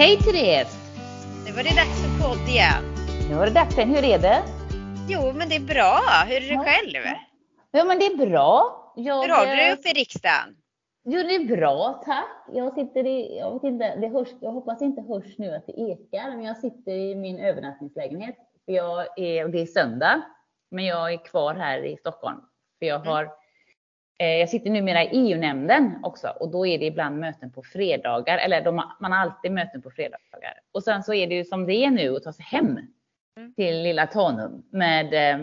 Hej Therese! Nu var det dags för podd igen. Nu var det dags igen. Hur är det? Jo, men det är bra. Hur är det Ja. själv? Ja men det är bra. Jag, Hur har du det uppe i riksdagen? Jo det är bra, tack. Jag sitter i, jag vet inte, det hörs, jag hoppas det inte hörs nu att det ekar, men jag sitter i min övernattningslägenhet. För jag är, det är söndag, men jag är kvar här i Stockholm. För jag Mm. har, eh, jag sitter numera i EU-nämnden också och då är det ibland möten på fredagar, eller de, man har alltid möten på fredagar. Och sen så är det ju som det är nu att ta sig hem Mm. till lilla Tanum med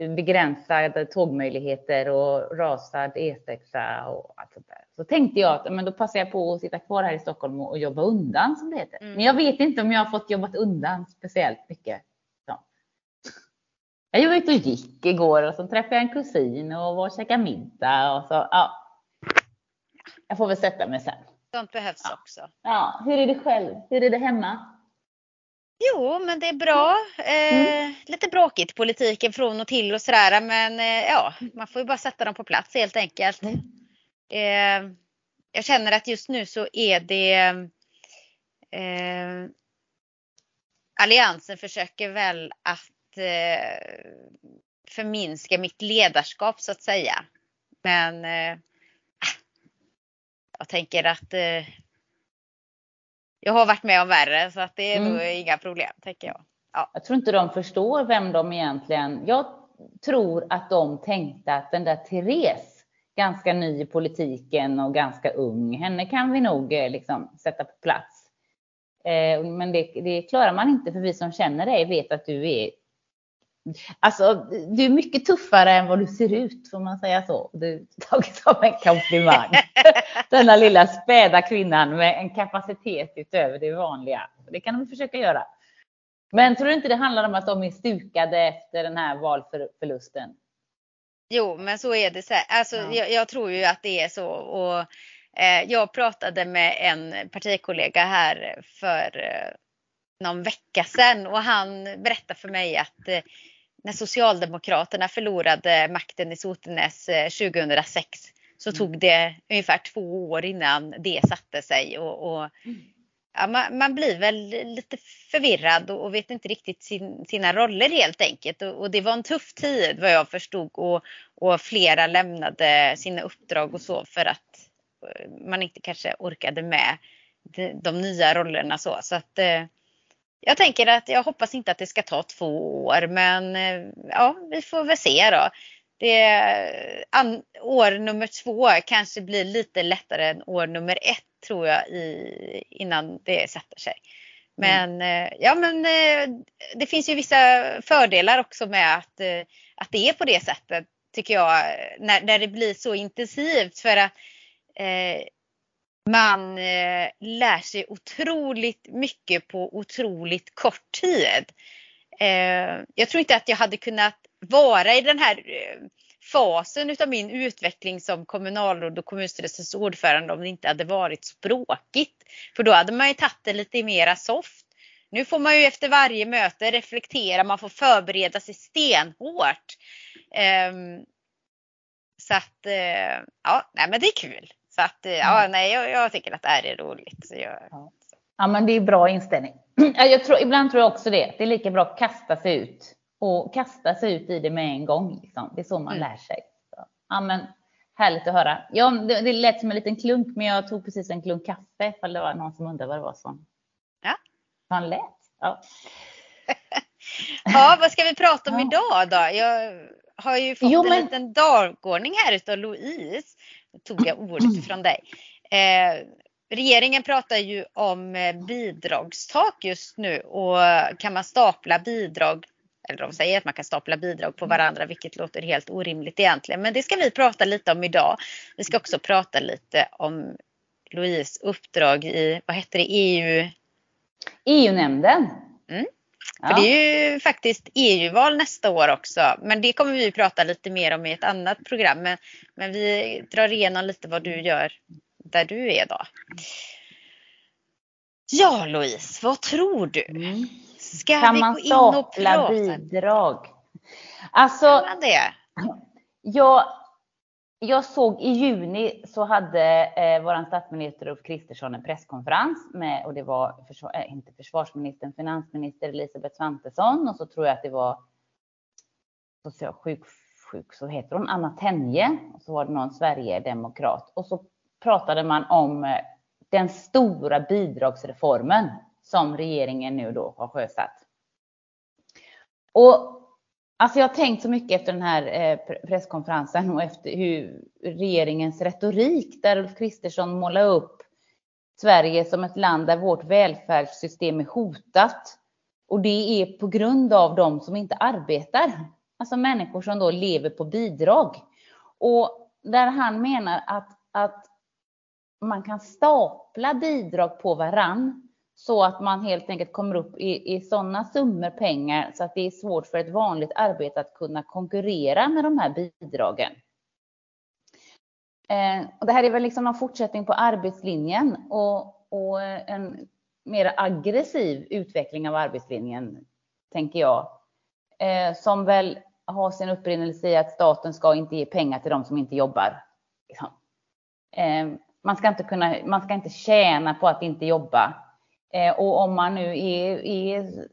eh, begränsade tågmöjligheter och rasad E6 och allt sånt där. Så tänkte jag att men då passar jag på att sitta kvar här i Stockholm och och jobba undan som det heter. Mm. Men jag vet inte om jag har fått jobbat undan speciellt mycket. Jag var ute och gick igår och så träffade jag en kusin och var och käkade middag och så ja. Jag får väl sätta mig sen. Sånt behövs Ja. också. Ja, hur är det själv? Hur är det hemma? Jo, men det är bra. Eh, Lite bråkigt politiken från och till och sådär. Men eh, ja, man får ju bara sätta dem på plats helt enkelt. Mm. Eh, jag känner att just nu så är det eh, Alliansen försöker väl att förminska mitt ledarskap så att säga. Men eh, jag tänker att eh, jag har varit med om värre så att det är Mm. nog inga problem tänker jag. Jag tror inte de förstår vem de egentligen... Jag tror att de tänkte att den där Therese, ganska ny i politiken och ganska ung, henne kan vi nog eh, liksom sätta på plats. Eh, Men det, det klarar man inte för vi som känner dig vet att du är Alltså, du är mycket tuffare än vad du ser ut, får man säga så. Du tagit som en komplimang. Denna lilla späda kvinnan med en kapacitet utöver det vanliga. Det kan de försöka göra. Men tror du inte det handlar om att de är stukade efter den här valförlusten? Jo, men så är det. Så. Alltså, Ja. jag, jag tror ju att det är så. Och, eh, jag pratade med en partikollega här för eh, någon vecka sedan och han berättade för mig att eh, när Socialdemokraterna förlorade makten i Sotenäs eh, 2006 så Mm. tog det ungefär två år innan det satte sig. Och, och ja, man, man blir väl lite förvirrad och, och vet inte riktigt sin, sina roller helt enkelt. Och, och det var en tuff tid vad jag förstod och, och flera lämnade sina uppdrag och så för att eh, man inte kanske orkade med de, de nya rollerna så. så att, eh, jag tänker att jag hoppas inte att det ska ta två år men eh, ja, vi får väl se då. Det, an, år nummer två kanske blir lite lättare än år nummer ett tror jag i, innan det sätter sig. Men eh, ja men eh, det finns ju vissa fördelar också med att, att det är på det sättet tycker jag när, när det blir så intensivt för att eh, man eh, lär sig otroligt mycket på otroligt kort tid. Eh, jag tror inte att jag hade kunnat vara i den här eh, fasen utav min utveckling som kommunalråd och kommunstyrelsens ordförande om det inte hade varit språkigt. För då hade man ju tagit det lite mera soft. Nu får man ju efter varje möte reflektera, man får förbereda sig stenhårt. Ehm, så att, eh, ja, nej men det är kul. Så att, eh, ja, Mm. nej, jag, jag tycker att det här är roligt. Jag, Ja, men det är bra inställning. Ja, Jag tror, ibland tror jag också det. Det är lika bra att kasta sig ut och kasta sig ut i det med en gång. Liksom. Det är så man Mm. lär sig. Så, ja, men, härligt att höra. Ja, det, det lät som en liten klunk, men jag tog precis en klunk kaffe ifall det var någon som undrade vad det var som Ja. han lät. Ja. Ja, vad ska vi prata om Ja. idag då? Jag har ju fått Jo, en men- liten dagordning här utav Louise. Tog jag ordet ifrån dig. Eh, regeringen pratar ju om eh, bidragstak just nu och kan man stapla bidrag eller de säger att man kan stapla bidrag på varandra vilket låter helt orimligt egentligen. Men det ska vi prata lite om idag. Vi ska också prata lite om Louise uppdrag i, vad heter det, EU EU-nämnden. Mm. Ja. För det är ju faktiskt EU-val nästa år också. Men det kommer vi prata lite mer om i ett annat program. Men, men vi drar igenom lite vad du gör där du är då. Ja Louise, vad tror du? Mm. Ska Kan vi man gå in och prata? bidrag? Alltså, Kan man det? jag, jag såg i juni så hade eh, vår statsminister Ulf Kristersson en presskonferens med, och det var försvar, eh, inte försvarsministern, finansminister Elisabeth Svantesson och så tror jag att det var social, sjuk, sjuk, så heter hon, Anna Tenje och så var det någon Sverigedemokrat och så pratade man om eh, den stora bidragsreformen som regeringen nu då har sjösatt. Och Alltså jag har tänkt så mycket efter den här eh, presskonferensen och efter hur regeringens retorik där Ulf Kristersson målar upp Sverige som ett land där vårt välfärdssystem är hotat. Och det är på grund av de som inte arbetar. Alltså människor som då lever på bidrag. Och där han menar att, att man kan stapla bidrag på varann så att man helt enkelt kommer upp i, i sådana summor pengar så att det är svårt för ett vanligt arbete att kunna konkurrera med de här bidragen. Eh, och det här är väl liksom en fortsättning på arbetslinjen och, och en mer aggressiv utveckling av arbetslinjen, tänker jag. Eh, som väl har sin upprinnelse i att staten ska inte ge pengar till de som inte jobbar. Liksom. Eh, man, ska inte kunna, man ska inte tjäna på att inte jobba. Eh, och om man nu är, är,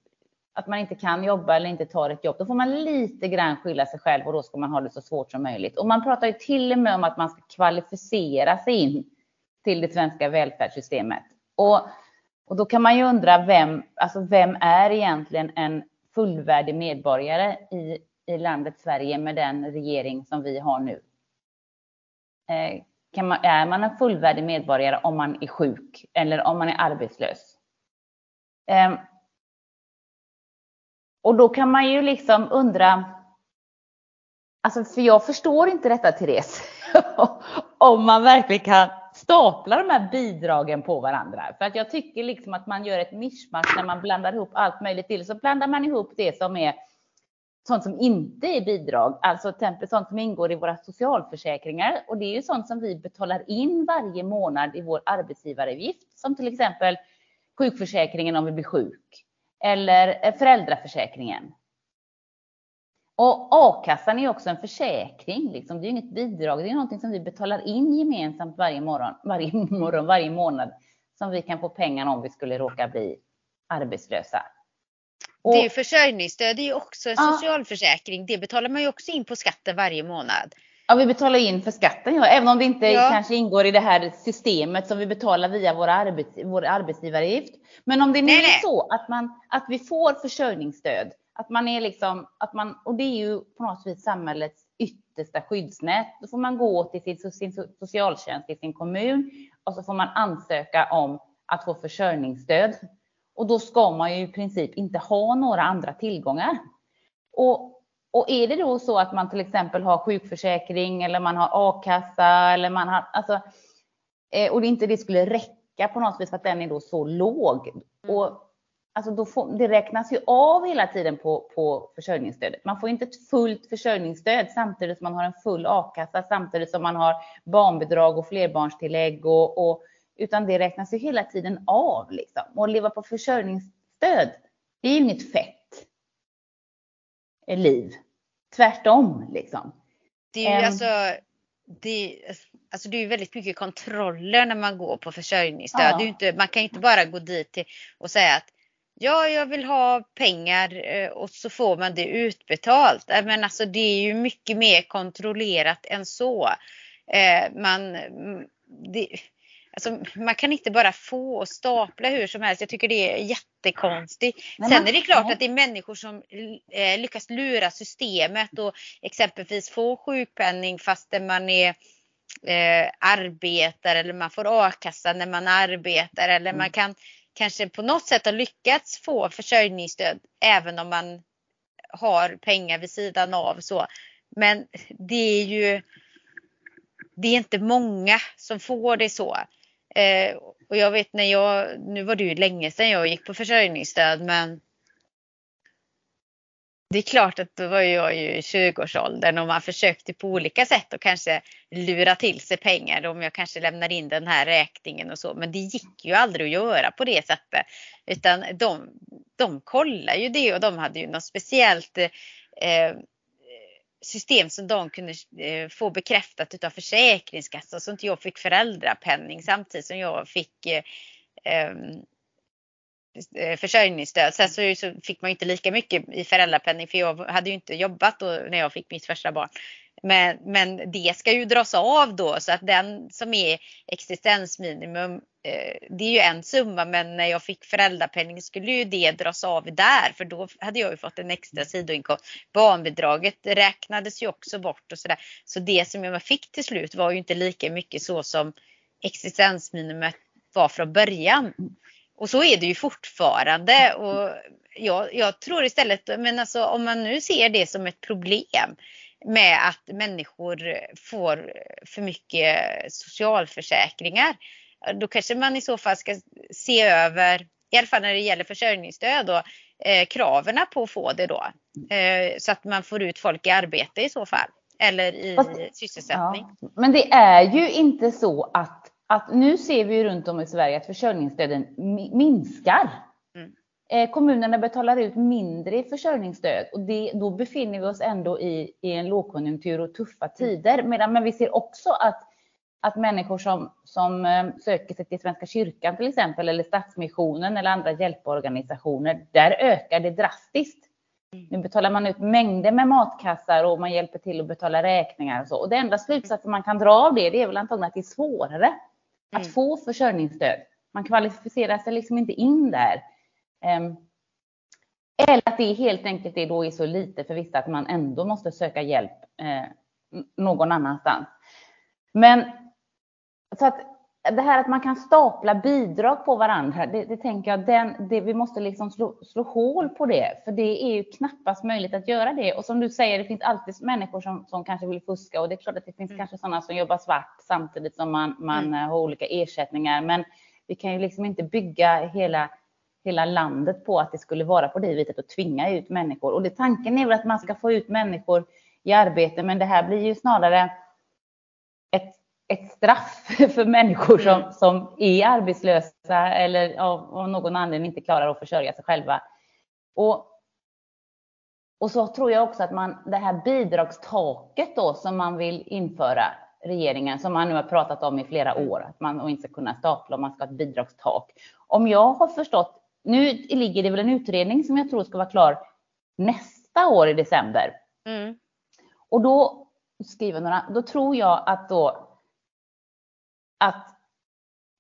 att man inte kan jobba eller inte tar ett jobb, då får man lite grann skylla sig själv och då ska man ha det så svårt som möjligt. Och man pratar ju till och med om att man ska kvalificera sig in till det svenska välfärdssystemet. Och, och då kan man ju undra vem, alltså vem är egentligen en fullvärdig medborgare i, i landet Sverige med den regering som vi har nu? Eh, kan man, är man en fullvärdig medborgare om man är sjuk eller om man är arbetslös? Ehm, och då kan man ju liksom undra, alltså för jag förstår inte detta Therese, om man verkligen kan stapla de här bidragen på varandra. För att jag tycker liksom att man gör ett mischmasch när man blandar ihop allt möjligt till. Så blandar man ihop det som är sånt som inte är bidrag, alltså till exempel sånt som ingår i våra socialförsäkringar. Och det är ju sånt som vi betalar in varje månad i vår arbetsgivaravgift, som till exempel sjukförsäkringen om vi blir sjuk eller föräldraförsäkringen. Och a-kassan är också en försäkring. Liksom. Det är inget bidrag. Det är någonting som vi betalar in gemensamt varje morgon, varje morgon, varje månad som vi kan få pengar om vi skulle råka bli arbetslösa. Och, det är försörjningsstöd, det är ju också en socialförsäkring. Det betalar man ju också in på skatten varje månad. Ja, vi betalar in för skatten, ja. även om det inte ja. kanske ingår i det här systemet som vi betalar via våra arbets, vår arbetsgivaravgift. Men om det nu är så att, man, att vi får försörjningsstöd, att man är liksom, att man, och det är ju på något vis samhällets yttersta skyddsnät. Då får man gå till sin, sin socialtjänst i sin kommun och så får man ansöka om att få försörjningsstöd. Och då ska man ju i princip inte ha några andra tillgångar. Och och är det då så att man till exempel har sjukförsäkring eller man har a-kassa eller man har, alltså, eh, och det inte det skulle räcka på något vis för att den är då så låg. Mm. Och alltså då får, det räknas ju av hela tiden på, på försörjningsstödet. Man får inte ett fullt försörjningsstöd samtidigt som man har en full a-kassa, samtidigt som man har barnbidrag och flerbarnstillägg och, och utan det räknas ju hela tiden av liksom. Och leva på försörjningsstöd, det är ju inget fett liv. Tvärtom liksom. Det är ju alltså, det, alltså det är väldigt mycket kontroller när man går på försörjningsstöd. Ja. Inte, man kan inte bara gå dit och säga att ja, jag vill ha pengar eh, och så får man det utbetalt. Eh, men alltså det är ju mycket mer kontrollerat än så. Eh, man, mm, det, Alltså, man kan inte bara få och stapla hur som helst. Jag tycker det är jättekonstigt. Sen är det klart att det är människor som eh, lyckas lura systemet och exempelvis få sjukpenning fastän man är eh, arbetar eller man får a-kassa när man arbetar eller mm. man kan kanske på något sätt ha lyckats få försörjningsstöd även om man har pengar vid sidan av så. Men det är ju det är inte många som får det så. Eh, och jag vet när jag, nu var det ju länge sedan jag gick på försörjningsstöd men det är klart att då var jag ju i 20-årsåldern och man försökte på olika sätt att kanske lura till sig pengar om jag kanske lämnar in den här räkningen och så. Men det gick ju aldrig att göra på det sättet. Utan de, de kollar ju det och de hade ju något speciellt eh, system som de kunde eh, få bekräftat utav Försäkringskassan så inte jag fick föräldrapenning samtidigt som jag fick eh, ehm, eh försörjningsstöd. Sen så, så fick man inte lika mycket i föräldrapenning för jag hade ju inte jobbat då när jag fick mitt första barn. Men, men det ska ju dras av då så att den som är existensminimum eh, det är ju en summa men när jag fick föräldrapenning skulle ju det dras av där för då hade jag ju fått en extra sidoinkomst. Barnbidraget räknades ju också bort och sådär. Så det som jag fick till slut var ju inte lika mycket så som existensminimumet var från början. Och så är det ju fortfarande. Och jag, jag tror istället, men alltså om man nu ser det som ett problem med att människor får för mycket socialförsäkringar. Då kanske man i så fall ska se över, i alla fall när det gäller försörjningsstöd, då, eh, kraven på att få det då. Eh, så att man får ut folk i arbete i så fall. Eller i Fast, sysselsättning. Ja. Men det är ju inte så att, att nu ser vi runt om i Sverige att försörjningsstöden minskar. Eh, kommunerna betalar ut mindre i försörjningsstöd och det, då befinner vi oss ändå i, i en lågkonjunktur och tuffa tider. Medan, men vi ser också att, att människor som, som eh, söker sig till Svenska kyrkan till exempel eller Stadsmissionen eller andra hjälporganisationer, där ökar det drastiskt. Mm. Nu betalar man ut mängder med matkassar och man hjälper till att betala räkningar och så. Och det enda slutsatsen man kan dra av det, det är väl antagligen att det är svårare att mm. få försörjningsstöd. Man kvalificerar sig liksom inte in där. Ehm, eller att det helt enkelt är då är så lite för vissa att man ändå måste söka hjälp eh, någon annanstans. Men så att det här att man kan stapla bidrag på varandra, det, det tänker jag, den, det, vi måste liksom slå, slå hål på det, för det är ju knappast möjligt att göra det. Och som du säger, det finns alltid människor som, som kanske vill fuska och det är klart att det finns mm. kanske sådana som jobbar svart samtidigt som man, man mm. har olika ersättningar. Men vi kan ju liksom inte bygga hela hela landet på att det skulle vara på det viset och tvinga ut människor. Och det, tanken är väl att man ska få ut människor i arbete, men det här blir ju snarare ett, ett straff för människor som, mm. som är arbetslösa eller av, av någon anledning inte klarar att försörja sig själva. Och, och så tror jag också att man, det här bidragstaket då som man vill införa, regeringen, som man nu har pratat om i flera år, att man inte ska kunna stapla om man ska ha ett bidragstak. Om jag har förstått nu ligger det väl en utredning som jag tror ska vara klar nästa år i december. Mm. Och då skriver några, då tror jag att då att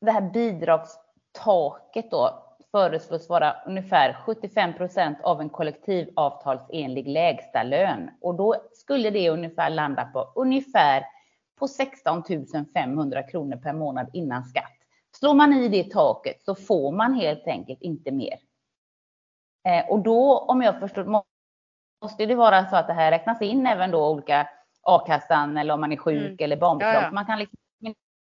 det här bidragstaket då föreslås vara ungefär 75 procent av en kollektivavtalsenlig lägsta lön och då skulle det ungefär landa på ungefär på 16 500 kronor per månad innan skatt. Slår man i det taket så får man helt enkelt inte mer. Eh, och då, om jag förstår, måste det vara så att det här räknas in även då olika a-kassan eller om man är sjuk mm. eller barnbidrag. Ja, ja. Man kan liksom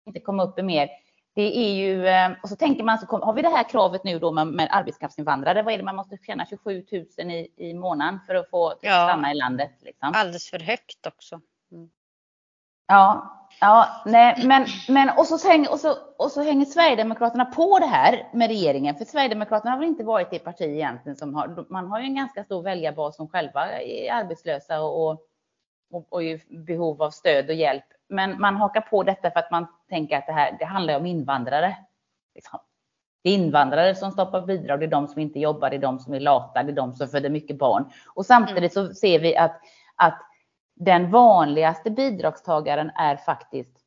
inte komma upp i mer. Det är ju, eh, och så tänker man, så har vi det här kravet nu då med, med arbetskraftsinvandrare, vad är det man måste tjäna 27 000 i, i månaden för att få ja. stanna i landet? Liksom. Alldeles för högt också. Mm. Ja, Ja, nej, men, men och, så häng, och, så, och så hänger Sverigedemokraterna på det här med regeringen. För Sverigedemokraterna har väl inte varit det parti egentligen som har, man har ju en ganska stor väljarbas som själva är arbetslösa och, och, och i behov av stöd och hjälp. Men man hakar på detta för att man tänker att det här, det handlar om invandrare. Liksom. Det är invandrare som stoppar bidrag, det är de som inte jobbar, det är de som är lata, det är de som föder mycket barn. Och samtidigt så ser vi att, att den vanligaste bidragstagaren är faktiskt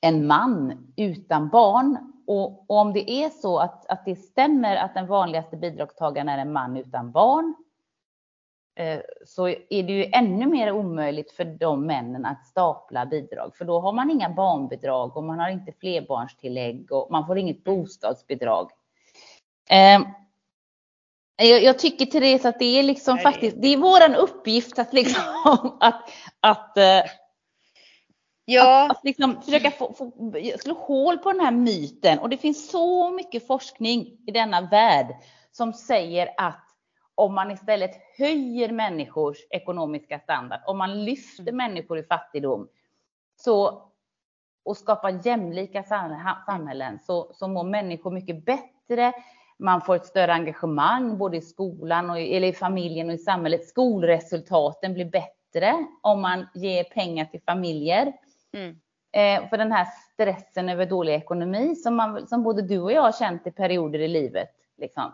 en man utan barn. Och, och, om det är så att, att det stämmer att den vanligaste bidragstagaren är en man utan barn, eh, så är det ju ännu mer omöjligt för de männen att stapla bidrag, för då har man inga barnbidrag och man har inte flerbarnstillägg och man får inget bostadsbidrag. Eh, jag, jag tycker Therese att det är liksom Nej, faktiskt, det är våran uppgift att liksom att, att eh, Ja. Att, att liksom försöka få, få, slå hål på den här myten. Och det finns så mycket forskning i denna värld som säger att om man istället höjer människors ekonomiska standard, om man lyfter mm. människor i fattigdom så, och skapar jämlika samhällen så, så mår människor mycket bättre man får ett större engagemang både i skolan och eller i familjen och i samhället. Skolresultaten blir bättre. bättre om man ger pengar till familjer. Mm. Eh, för den här stressen över dålig ekonomi som, man, som både du och jag har känt i perioder i livet, liksom,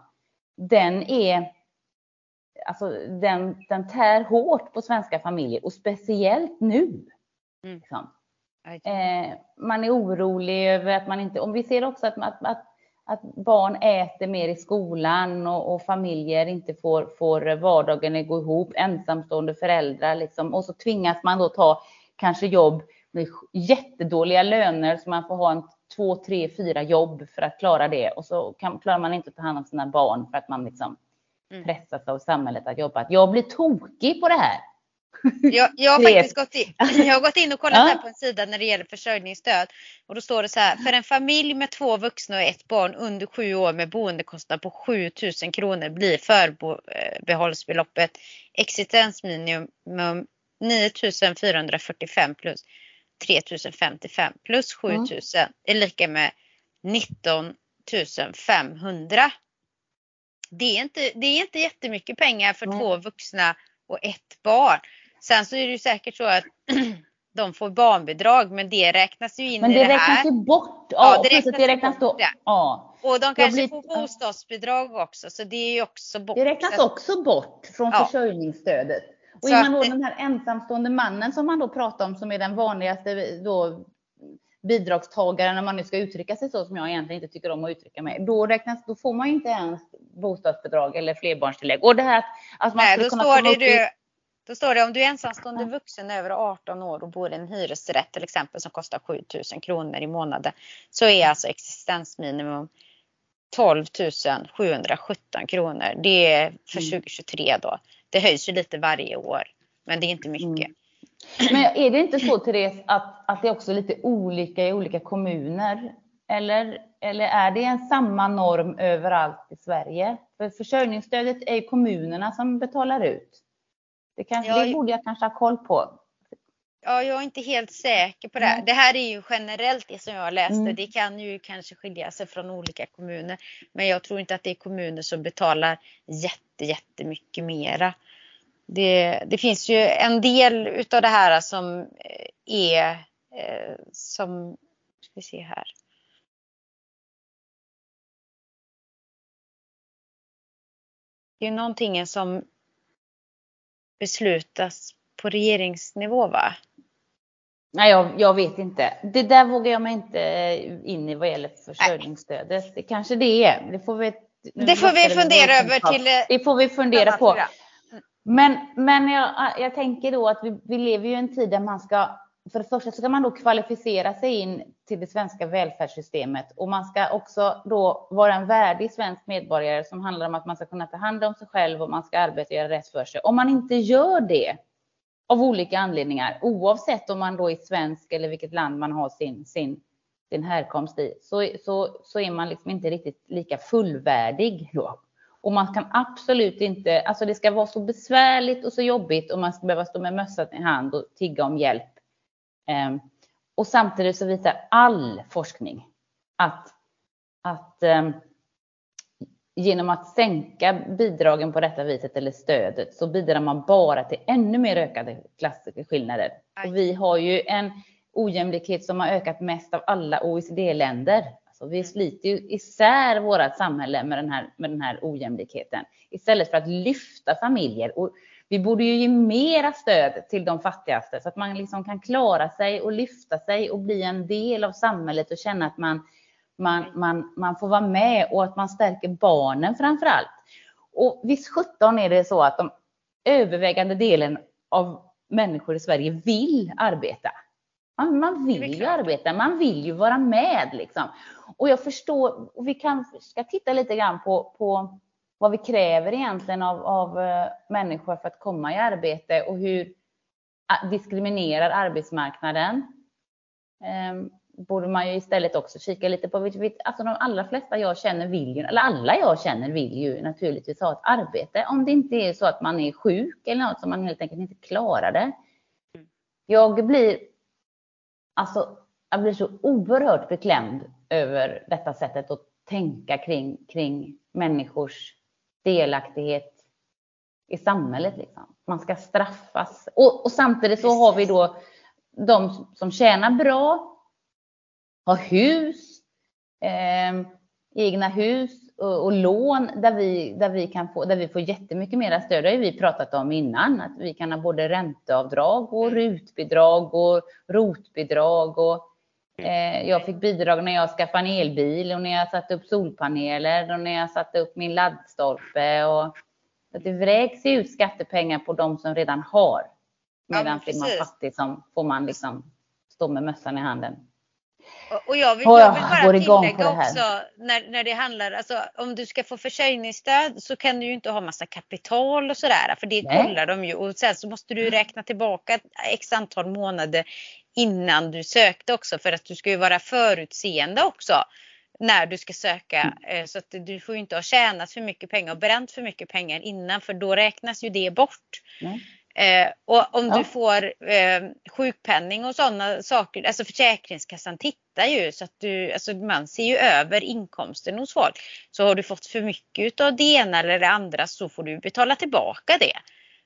den är Alltså den, den tär hårt på svenska familjer och speciellt nu. Mm. Liksom. Eh, man är orolig över att man inte, om vi ser också att, att, att, att barn äter mer i skolan och, och, familjer inte får, får vardagen att gå ihop, ensamstående föräldrar liksom, och så tvingas man då ta kanske jobb med jättedåliga löner så man får ha en två, tre, fyra jobb för att klara det och så kan, klarar man inte att ta hand om sina barn för att man liksom mm. pressas av samhället att jobba. Jag blir tokig på det här. Jag, jag, har faktiskt gått in, jag har gått in och kollat ja. här på en sida när det gäller försörjningsstöd. Och då står det så här. För en familj med två vuxna och ett barn under sju år med boendekostnad på 7000 kronor blir förbehållsbeloppet existensminimum 9445 plus 3055 plus 7000 mm. är lika med 19 500. Det är inte, det är inte jättemycket pengar för mm. två vuxna och ett barn. Sen så är det ju säkert så att de får barnbidrag men det räknas ju in men i det här. Men det räknas ju bort. Ja, det räknas, det räknas då. Ja. Och de kanske blir... får bostadsbidrag också så det är ju också bort. Det räknas också bort från ja. försörjningsstödet. Och så man då den här ensamstående mannen som man då pratar om som är den vanligaste då bidragstagaren, när man nu ska uttrycka sig så som jag egentligen inte tycker om att uttrycka mig, då räknas, då får man inte ens bostadsbidrag eller flerbarnstillägg. Och det här att man Nej, då står det du, då står det om du är ensamstående vuxen över 18 år och bor i en hyresrätt till exempel som kostar 7000 kronor i månaden så är alltså existensminimum 12 717 kronor. Det är för 2023 mm. då. Det höjs ju lite varje år, men det är inte mycket. Mm. Men är det inte så Therese att, att det är också lite olika i olika kommuner? Eller, eller är det en samma norm överallt i Sverige? För försörjningsstödet är kommunerna som betalar ut. Det, kan, ja, det borde jag kanske ha koll på. Ja, jag är inte helt säker på det. Mm. Det här är ju generellt det som jag läste. Mm. Det kan ju kanske skilja sig från olika kommuner. Men jag tror inte att det är kommuner som betalar jätte, jättemycket mera det, det finns ju en del utav det här som eh, är eh, som, ska vi se här. Det är någonting som beslutas på regeringsnivå va? Nej, jag, jag, vet inte. Det där vågar jag mig inte in i vad gäller försörjningsstödet. Det kanske det är. Det får vi, det får vi fundera över till. Det får vi fundera på. Men, men jag, jag tänker då att vi, vi lever ju i en tid där man ska, för det första så ska man då kvalificera sig in till det svenska välfärdssystemet och man ska också då vara en värdig svensk medborgare som handlar om att man ska kunna ta hand om sig själv och man ska arbeta och göra rätt för sig. Om man inte gör det av olika anledningar, oavsett om man då är svensk eller vilket land man har sin, sin, sin härkomst i, så, så, så är man liksom inte riktigt lika fullvärdig då. Och man kan absolut inte, alltså det ska vara så besvärligt och så jobbigt och man ska behöva stå med mössan i hand och tigga om hjälp. Um, och samtidigt så visar all forskning att, att um, genom att sänka bidragen på detta viset eller stödet så bidrar man bara till ännu mer ökade klasskillnader. Och vi har ju en ojämlikhet som har ökat mest av alla OECD-länder. Alltså vi mm. sliter ju isär vårt samhälle med den, här, med den här ojämlikheten istället för att lyfta familjer. Och vi borde ju ge mera stöd till de fattigaste så att man liksom kan klara sig och lyfta sig och bli en del av samhället och känna att man, man, man, man får vara med och att man stärker barnen framför allt. Och visst 17 är det så att de övervägande delen av människor i Sverige vill arbeta. Man, man vill ju arbeta, man vill ju vara med liksom. Och jag förstår, och vi kanske ska titta lite grann på, på vad vi kräver egentligen av, av eh, människor för att komma i arbete och hur ah, diskriminerar arbetsmarknaden. Um, borde man ju istället också kika lite på. Alltså de allra flesta jag känner vill ju, eller alla jag känner vill ju naturligtvis ha ett arbete. Om det inte är så att man är sjuk eller något som man helt enkelt inte klarar det. Jag blir, alltså jag blir så oerhört beklämd över detta sättet att tänka kring, kring människors delaktighet i samhället. Liksom. man ska straffas. Och, och samtidigt så har vi då de som tjänar bra, har hus, eh, egna hus och, och, lån där vi, där, vi kan få, där vi får jättemycket mera stöd. Det har vi pratat om innan, att vi kan ha både ränteavdrag och rutbidrag och rotbidrag. Och, jag fick bidrag när jag skaffade en elbil och när jag satte upp solpaneler och när jag satte upp min laddstolpe. Och, att det vräks ut skattepengar på de som redan har. Medan ja, är man fattig som får man liksom stå med mössan i handen. Och jag vill, jag vill bara tillägga också när, när det handlar, alltså om du ska få försörjningsstöd så kan du ju inte ha massa kapital och sådär för det Nej. kollar de ju och sen så måste du räkna tillbaka x antal månader innan du sökte också för att du ska ju vara förutseende också när du ska söka. Mm. Eh, så att du får ju inte ha tjänat för mycket pengar och bränt för mycket pengar innan för då räknas ju det bort. Mm. Eh, och om ja. du får eh, sjukpenning och sådana saker, alltså Försäkringskassan tittar ju så att du, alltså man ser ju över inkomsten hos folk. Så har du fått för mycket av det ena eller det andra så får du betala tillbaka det.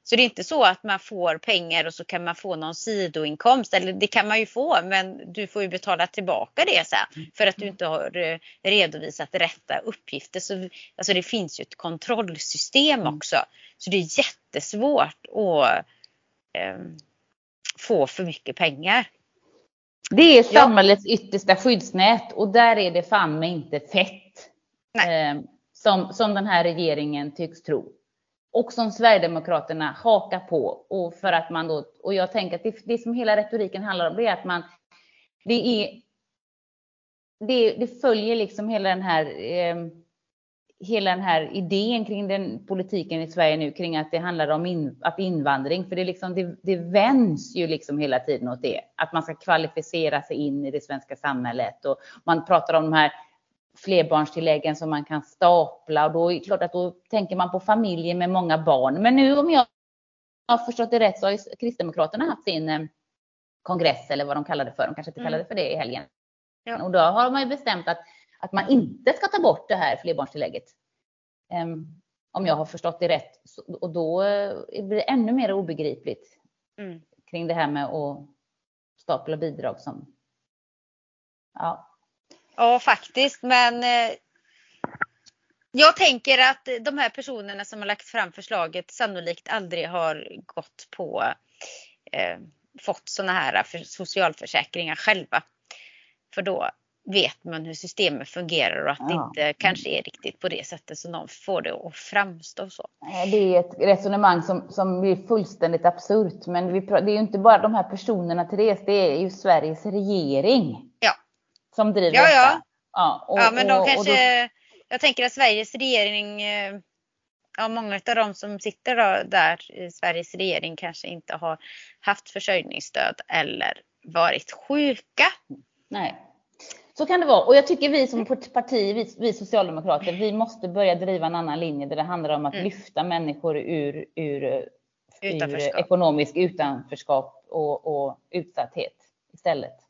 Så det är inte så att man får pengar och så kan man få någon sidoinkomst. Eller det kan man ju få men du får ju betala tillbaka det sen. För att du inte har eh, redovisat rätta uppgifter. Så, alltså det finns ju ett kontrollsystem mm. också. Så det är jättesvårt att eh, få för mycket pengar. Det är samhällets ja. yttersta skyddsnät och där är det fan med inte fett. Eh, som, som den här regeringen tycks tro och som Sverigedemokraterna hakar på. Och, för att man då, och jag tänker att det, det som hela retoriken handlar om det är att man, det är, det, det följer liksom hela den här eh, hela den här idén kring den politiken i Sverige nu kring att det handlar om in, att invandring, för det, liksom, det, det vänds ju liksom hela tiden åt det. Att man ska kvalificera sig in i det svenska samhället och man pratar om de här flerbarnstilläggen som man kan stapla och då är det klart att då tänker man på familjer med många barn. Men nu om jag har förstått det rätt så har Kristdemokraterna haft sin eh, kongress eller vad de kallar det för. De kanske inte kallade det för det i helgen. Ja. Och då har man ju bestämt att, att man inte ska ta bort det här flerbarnstillägget. Um, om jag har förstått det rätt. Så, och då eh, blir det ännu mer obegripligt mm. kring det här med att stapla bidrag som Ja, Ja, faktiskt. Men eh, jag tänker att de här personerna som har lagt fram förslaget sannolikt aldrig har gått på eh, fått sådana här för socialförsäkringar själva. För då vet man hur systemet fungerar och att ja. det inte kanske är riktigt på det sättet som de får det att framstå så. Det är ett resonemang som, som blir fullständigt absurt. Men vi, det är ju inte bara de här personerna Therese, det är ju Sveriges regering. Som driver ja. Ja, ja, och, ja men de och, kanske, och då... jag tänker att Sveriges regering, eh, ja många av de som sitter där i Sveriges regering kanske inte har haft försörjningsstöd eller varit sjuka. Nej. Så kan det vara. Och jag tycker vi som parti, vi, vi socialdemokrater, vi måste börja driva en annan linje där det handlar om att mm. lyfta människor ur, ur, ur ekonomisk utanförskap och, och utsatthet istället.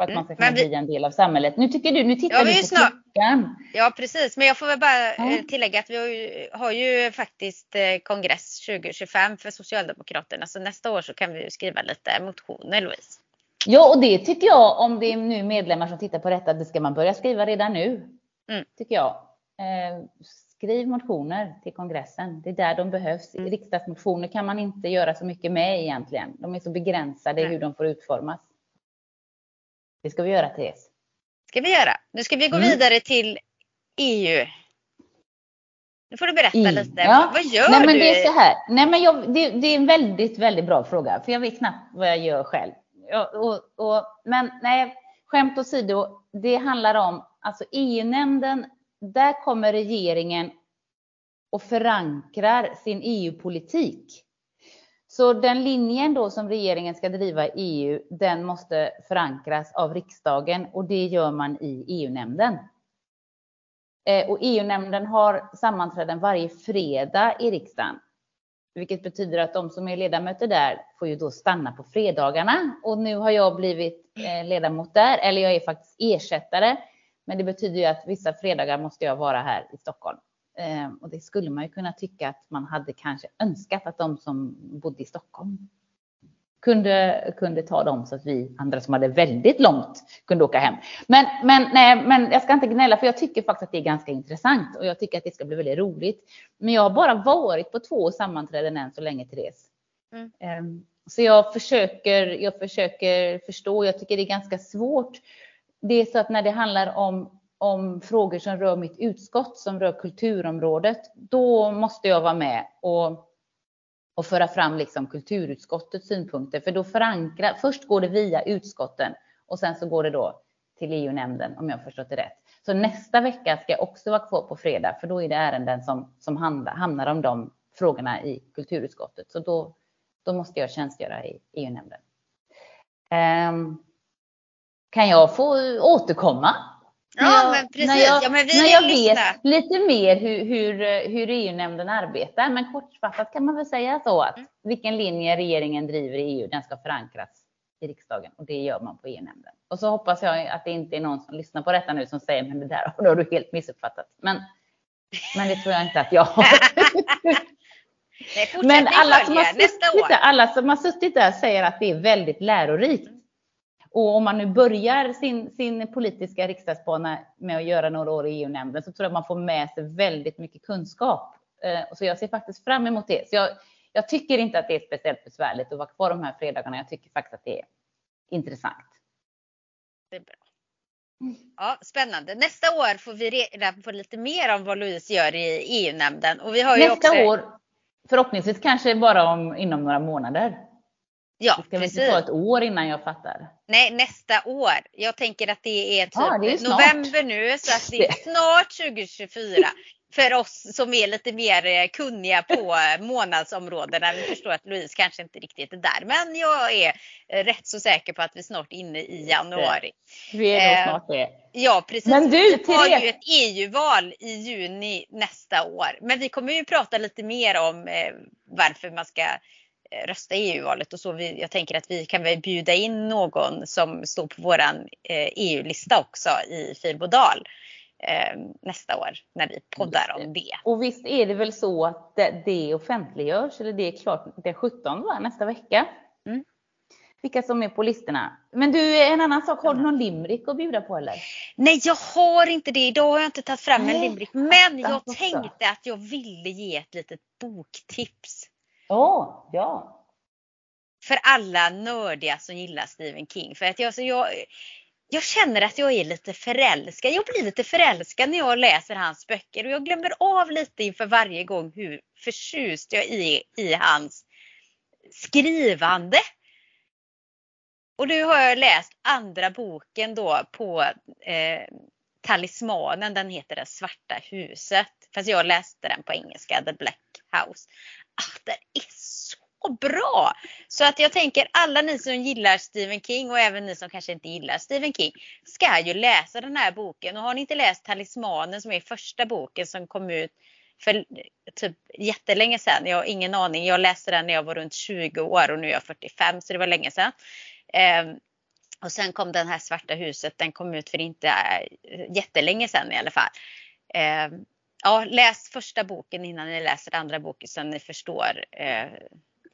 För att man ska kunna vi... bli en del av samhället. Nu tycker du, nu tittar ja, du på snart... klockan. Ja precis, men jag får väl bara mm. tillägga att vi har ju, har ju, faktiskt eh, kongress 2025 för Socialdemokraterna. Så nästa år så kan vi skriva lite motioner Louise. Ja, och det tycker jag om det är nu medlemmar som tittar på detta, det ska man börja skriva redan nu. Mm. Tycker jag. Eh, skriv motioner till kongressen. Det är där de behövs. Mm. Riksdagsmotioner kan man inte göra så mycket med egentligen. De är så begränsade i hur de får utformas. Det ska vi göra Therese. ska vi göra. Nu ska vi gå mm. vidare till EU. Nu får du berätta I, lite. Ja. Vad gör Nej, men du? Det är så här. Nej, men jag, det, det, är en väldigt, väldigt bra fråga. För jag vet knappt vad jag gör själv. Och, och, men nej, skämt åsido. Det handlar om alltså EU-nämnden. Där kommer regeringen och förankrar sin EU-politik. Så den linjen då som regeringen ska driva i EU, den måste förankras av riksdagen och det gör man i EU-nämnden. Eh, och EU-nämnden har sammanträden varje fredag i riksdagen, vilket betyder att de som är ledamöter där får ju då stanna på fredagarna. Och nu har jag blivit eh, ledamot där, eller jag är faktiskt ersättare. Men det betyder ju att vissa fredagar måste jag vara här i Stockholm. Eh, och det skulle man ju kunna tycka att man hade kanske önskat att de som bodde i Stockholm kunde, kunde ta dem så att vi andra som hade väldigt långt kunde åka hem. Men, men, nej, men jag ska inte gnälla för jag tycker faktiskt att det är ganska intressant och jag tycker att det ska bli väldigt roligt. Men jag har bara varit på två sammanträden än så länge, Therese. Mm. Ehm, så jag försöker, jag försöker förstå. Jag tycker det är ganska svårt. Det är så att när det handlar om, om frågor som rör mitt utskott, som rör kulturområdet, då måste jag vara med och och föra fram liksom kulturutskottets synpunkter. För då förankrar, först går det via utskotten och sen så går det då till EU-nämnden om jag har förstått det rätt. Så nästa vecka ska jag också vara kvar på fredag för då är det ärenden som, som handlar, hamnar om de frågorna i kulturutskottet. Så då, då måste jag tjänstgöra i EU-nämnden. Um, ehm, kan jag få återkomma Ja, men precis. När jag, ja, men vi när jag vet lite mer hur, hur, hur EU-nämnden arbetar. Men kortfattat kan man väl säga så att mm. vilken linje regeringen driver i EU, den ska förankras i riksdagen och det gör man på EU-nämnden. Och så hoppas jag att det inte är någon som lyssnar på detta nu som säger, men det där har du helt missuppfattat. Men, men det tror jag inte att jag har. Men alla som, har suttit alla som har suttit där säger att det är väldigt lärorikt. Och om man nu börjar sin, sin politiska riksdagsbana med att göra några år i EU-nämnden så tror jag man får med sig väldigt mycket kunskap. Eh, så jag ser faktiskt fram emot det. Så jag, jag tycker inte att det är speciellt besvärligt att vara kvar de här fredagarna. Jag tycker faktiskt att det är intressant. Det är bra. Ja, spännande. Nästa år får vi reda på lite mer om vad Louise gör i EU-nämnden. Nästa också... år, förhoppningsvis kanske bara om, inom några månader. Ja, det ska precis. inte ta ett år innan jag fattar. Nej, nästa år. Jag tänker att det är typ ja, det är november nu så att det är snart 2024. För oss som är lite mer eh, kunniga på månadsområdena. Vi förstår att Louise kanske inte riktigt är där. Men jag är eh, rätt så säker på att vi snart är inne i januari. Vi är nog snart det. Ja precis. Men du, vi har ju ett EU-val i juni nästa år. Men vi kommer ju prata lite mer om varför man ska Eh, rösta i EU-valet och så. Vi, jag tänker att vi kan väl bjuda in någon som står på våran EU-lista eh, e också i Fyrbodal eh, nästa år när vi poddar om det. Och visst är det väl så att det, det offentliggörs eller det är klart det är 17 va, nästa vecka. Mm. Vilka som är på listorna. Men du, en annan sak, har du någon limerick att bjuda på eller? Nej, jag har inte det. Idag har jag inte tagit fram en limerick. Men jag tänkte att jag ville ge ett litet boktips. Oh, ja. För alla nördiga som gillar Stephen King. För att jag, så jag, jag känner att jag är lite förälskad. Jag blir lite förälskad när jag läser hans böcker och jag glömmer av lite inför varje gång hur förtjust jag är i hans skrivande. Och nu har jag läst andra boken då på eh, Talismanen, den heter Det svarta huset. Fast jag läste den på engelska, The Black House ah, den är så bra! Så att jag tänker alla ni som gillar Stephen King och även ni som kanske inte gillar Stephen King ska ju läsa den här boken. Och har ni inte läst Talismanen som är första boken som kom ut för typ jättelänge sedan. Jag har ingen aning. Jag läste den när jag var runt 20 år och nu är jag 45 så det var länge sedan. Um, och sen kom den här Svarta huset. Den kom ut för inte eh, jättelänge sedan i alla fall. Um, ja, läs första boken innan ni läser andra boken så ni förstår eh,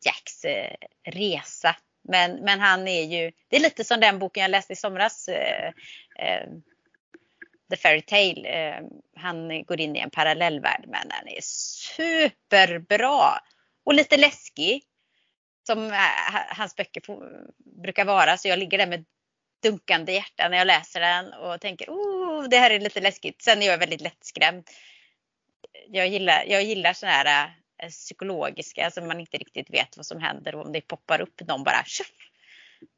Jacks eh, resa. Men, men han är ju, det är lite som den boken jag läste i somras. Eh, eh The Fairy Tale. Eh, han går in i en parallellvärld men den är superbra. Och lite läskig. Som eh, hans böcker brukar vara. Så jag ligger där med dunkande hjärta när jag läser den och tänker oh, det här är lite läskigt. Sen är jag väldigt lättskrämd jag gillar, jag gillar sådana här äh, psykologiska, alltså man inte riktigt vet vad som händer och om det poppar upp någon bara tjuff.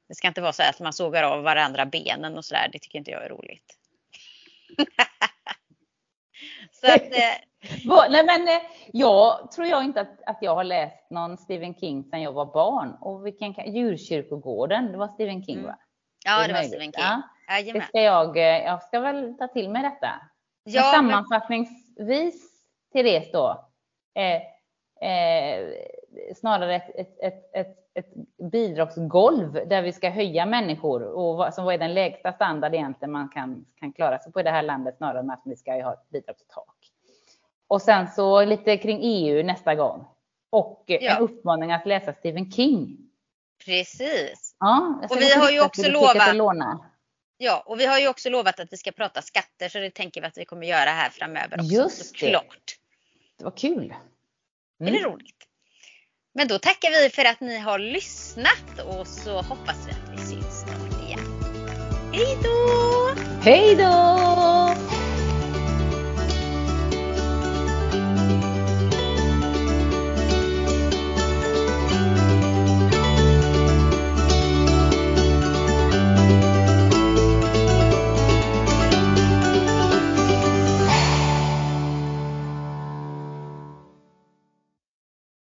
Det ska inte vara så att man sågar av varandra benen och sådär. Det tycker inte jag är roligt. så att, eh... Nej, men, eh, jag tror jag inte att, att jag har läst någon Stephen King sedan jag var barn. Och vilken, Djurkyrkogården, det var Stephen King mm. va? Ja, det, det var Stephen King. Ja. Det ska jag, jag ska väl ta till mig detta. Ja, men sammanfattningsvis Therese då, eh, eh, snarare ett, ett, ett, ett, ett bidragsgolv där vi ska höja människor och vad, som vad är den lägsta standard egentligen man kan, kan klara sig på i det här landet snarare än att vi ska ha ett bidragstak. Och sen så lite kring EU nästa gång. Och Ja. en uppmaning att läsa Stephen King. Precis. Ja, Och vi har ju också lovat-. Ja, och vi har ju också lovat att vi ska prata skatter så det tänker vi att vi kommer göra här framöver också. Just det. Såklart. Det var kul. Det är roligt. Men då tackar vi för att ni har lyssnat och så hoppas vi att vi syns snart igen. Hej då! Hej då!